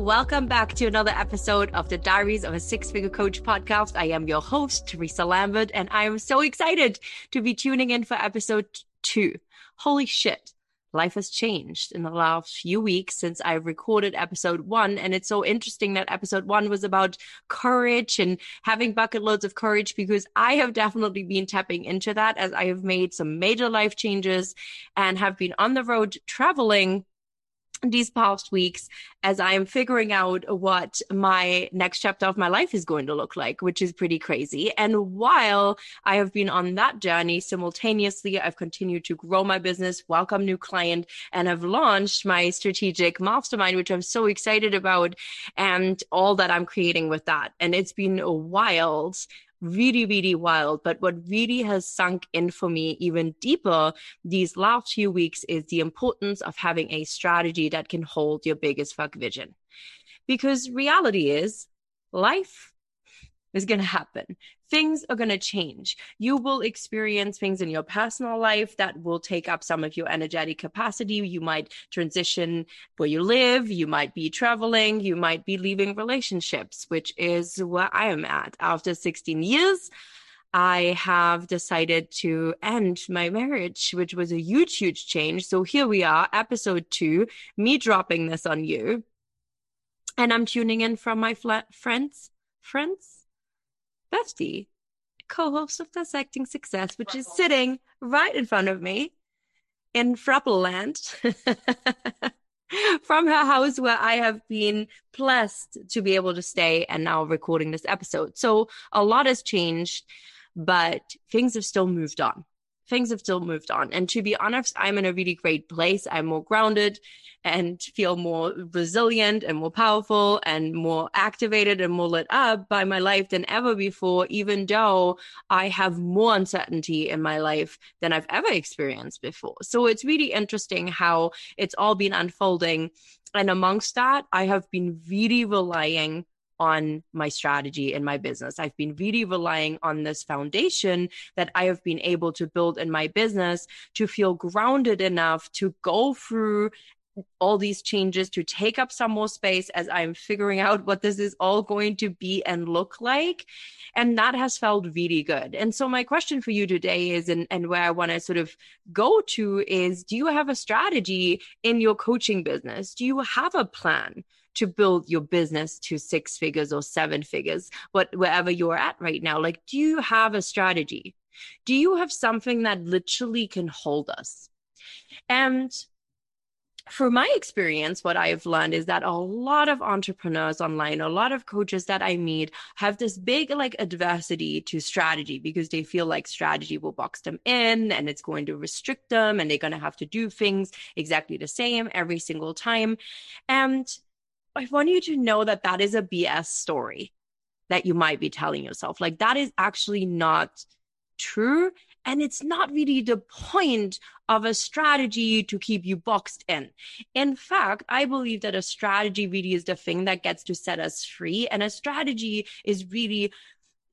Welcome back to another episode of the Diaries of a Six Figure Coach podcast. I am your host, Theresa Lambert, and I am so excited to be tuning in for episode two. Holy shit life has changed in the last few weeks since I recorded episode one. And it's so interesting that episode one was about courage and having bucket loads of courage because I have definitely been tapping into that as I have made some major life changes and have been on the road traveling these past weeks as I am figuring out what my next chapter of my life is going to look like, which is pretty crazy. And while I have been on that journey simultaneously, I've continued to grow my business, welcome new client, and have launched my strategic mastermind, which I'm so excited about and all that I'm creating with that. And it's been wild really, really wild. But what really has sunk in for me even deeper these last few weeks is the importance of having a strategy that can hold your biggest fuck vision. Because reality is life is going to happen. Things are going to change. You will experience things in your personal life that will take up some of your energetic capacity. You might transition where you live. You might be traveling. You might be leaving relationships, which is where I am at after 16 years. I have decided to end my marriage, which was a huge, huge change. So here we are, episode two, me dropping this on you. And I'm tuning in from my friends, friends, bestie, co-host of Dissecting Success, which is sitting right in front of me in Frappeland from her house where I have been blessed to be able to stay and now recording this episode. So a lot has changed, but things have still moved on things have still moved on. And to be honest, I'm in a really great place. I'm more grounded and feel more resilient and more powerful and more activated and more lit up by my life than ever before, even though I have more uncertainty in my life than I've ever experienced before. So it's really interesting how it's all been unfolding. And amongst that, I have been really relying on my strategy in my business. I've been really relying on this foundation that I have been able to build in my business to feel grounded enough to go through all these changes to take up some more space as I'm figuring out what this is all going to be and look like. And that has felt really good. And so my question for you today is, and, and where I want to sort of go to is, do you have a strategy in your coaching business? Do you have a plan? To build your business to six figures or seven figures, what wherever you're at right now? Like, do you have a strategy? Do you have something that literally can hold us? And for my experience, what I've learned is that a lot of entrepreneurs online, a lot of coaches that I meet have this big like adversity to strategy because they feel like strategy will box them in and it's going to restrict them and they're going to have to do things exactly the same every single time. And I want you to know that that is a BS story that you might be telling yourself. Like that is actually not true. And it's not really the point of a strategy to keep you boxed in. In fact, I believe that a strategy really is the thing that gets to set us free. And a strategy is really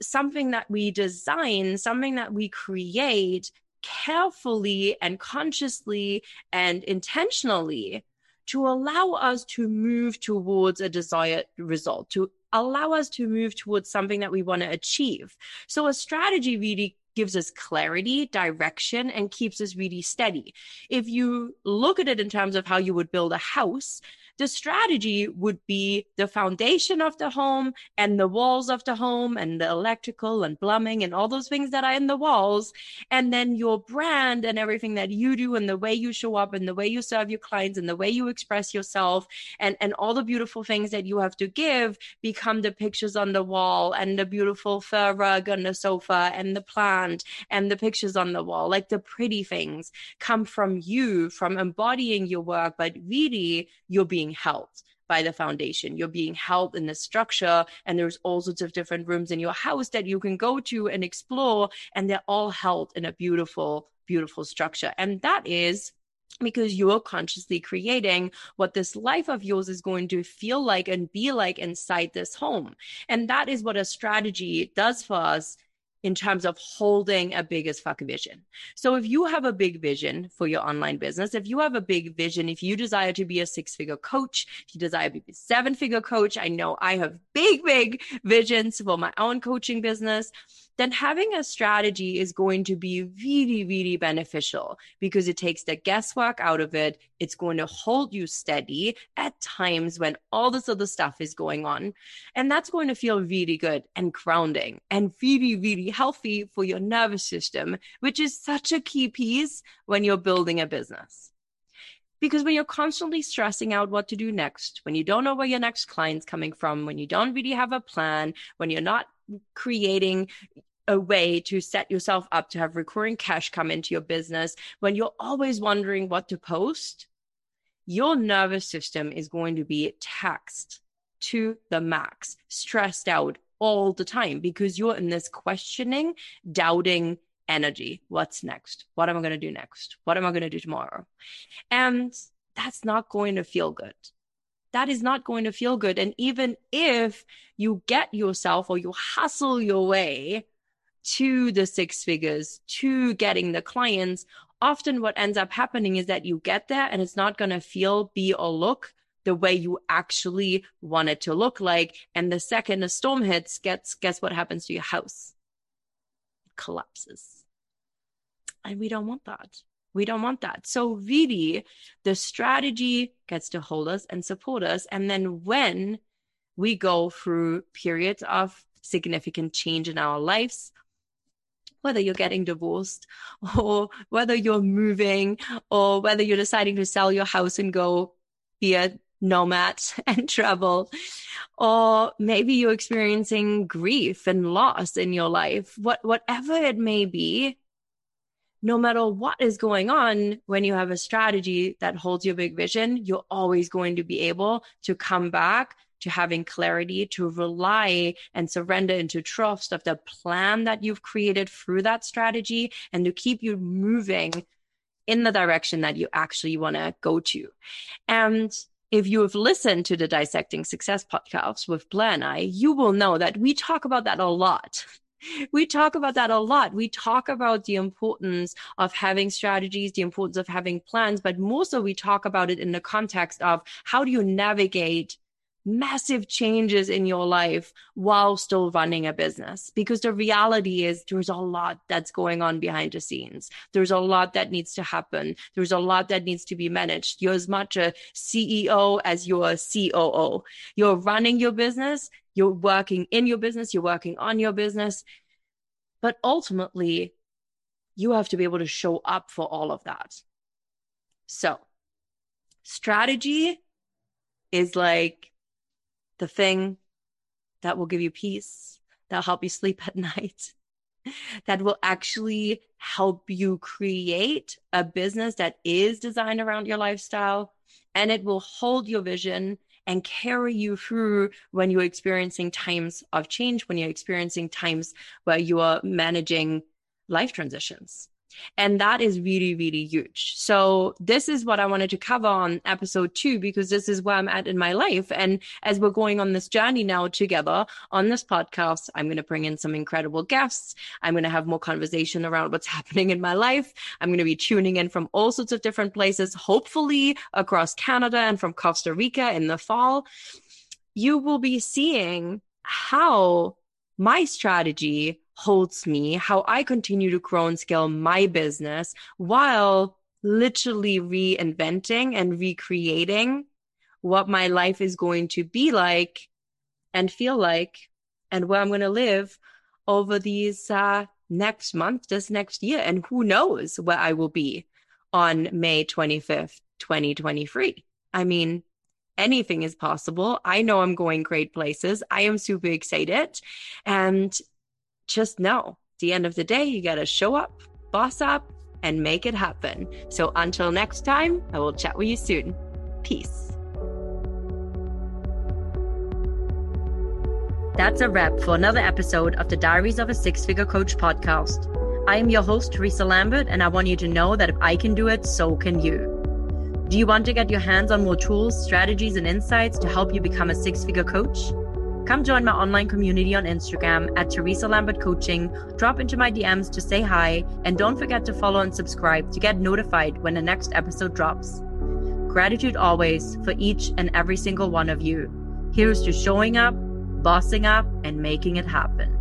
something that we design, something that we create carefully and consciously and intentionally to allow us to move towards a desired result, to allow us to move towards something that we want to achieve. So a strategy really gives us clarity, direction, and keeps us really steady. If you look at it in terms of how you would build a house, the strategy would be the foundation of the home and the walls of the home and the electrical and plumbing and all those things that are in the walls. And then your brand and everything that you do and the way you show up and the way you serve your clients and the way you express yourself and, and all the beautiful things that you have to give become the pictures on the wall and the beautiful fur rug on the sofa and the and the pictures on the wall. Like the pretty things come from you, from embodying your work, but really you're being helped by the foundation. You're being held in the structure, and there's all sorts of different rooms in your house that you can go to and explore, and they're all held in a beautiful, beautiful structure. And that is because you're consciously creating what this life of yours is going to feel like and be like inside this home. And that is what a strategy does for us in terms of holding a big as fuck vision. So if you have a big vision for your online business, if you have a big vision, if you desire to be a six figure coach, if you desire to be a seven figure coach, I know I have big, big visions for my own coaching business then having a strategy is going to be really, really beneficial because it takes the guesswork out of it. It's going to hold you steady at times when all this other stuff is going on. And that's going to feel really good and grounding and really, really healthy for your nervous system, which is such a key piece when you're building a business. Because when you're constantly stressing out what to do next, when you don't know where your next client's coming from, when you don't really have a plan, when you're not creating a way to set yourself up to have recurring cash come into your business when you're always wondering what to post, your nervous system is going to be taxed to the max, stressed out all the time because you're in this questioning, doubting energy. What's next? What am I going to do next? What am I going to do tomorrow? And that's not going to feel good that is not going to feel good. And even if you get yourself or you hustle your way to the six figures, to getting the clients, often what ends up happening is that you get there and it's not going to feel, be, or look the way you actually want it to look like. And the second a storm hits, gets, guess what happens to your house? It collapses. And we don't want that. We don't want that. So, really, the strategy gets to hold us and support us. And then when we go through periods of significant change in our lives, whether you're getting divorced or whether you're moving or whether you're deciding to sell your house and go be a nomad and travel. Or maybe you're experiencing grief and loss in your life. What whatever it may be no matter what is going on when you have a strategy that holds your big vision you're always going to be able to come back to having clarity, to rely and surrender into trust of the plan that you've created through that strategy and to keep you moving in the direction that you actually want to go to. And if you have listened to the Dissecting Success podcast with Blair and I, you will know that we talk about that a lot. We talk about that a lot. We talk about the importance of having strategies, the importance of having plans, but more so we talk about it in the context of how do you navigate massive changes in your life while still running a business. Because the reality is there's a lot that's going on behind the scenes. There's a lot that needs to happen. There's a lot that needs to be managed. You're as much a CEO as you're a COO. You're running your business. You're working in your business. You're working on your business. But ultimately, you have to be able to show up for all of that. So, strategy is like the thing that will give you peace, that'll help you sleep at night, that will actually help you create a business that is designed around your lifestyle and it will hold your vision and carry you through when you're experiencing times of change, when you're experiencing times where you are managing life transitions. And that is really, really huge. So this is what I wanted to cover on episode two, because this is where I'm at in my life. And as we're going on this journey now together on this podcast, I'm going to bring in some incredible guests. I'm going to have more conversation around what's happening in my life. I'm going to be tuning in from all sorts of different places, hopefully across Canada and from Costa Rica in the fall. You will be seeing how my strategy holds me, how I continue to grow and scale my business while literally reinventing and recreating what my life is going to be like and feel like and where I'm going to live over these uh, next month, this next year. And who knows where I will be on May 25th, 2023. I mean, anything is possible. I know I'm going great places. I am super excited. And just know, at the end of the day, you got to show up, boss up, and make it happen. So until next time, I will chat with you soon. Peace. That's a wrap for another episode of the Diaries of a Six Figure Coach podcast. I am your host, Theresa Lambert, and I want you to know that if I can do it, so can you. Do you want to get your hands on more tools, strategies, and insights to help you become a six figure coach? Come join my online community on Instagram at Theresa Lambert Coaching. Drop into my DMs to say hi, and don't forget to follow and subscribe to get notified when the next episode drops. Gratitude always for each and every single one of you. Here's to showing up, bossing up, and making it happen.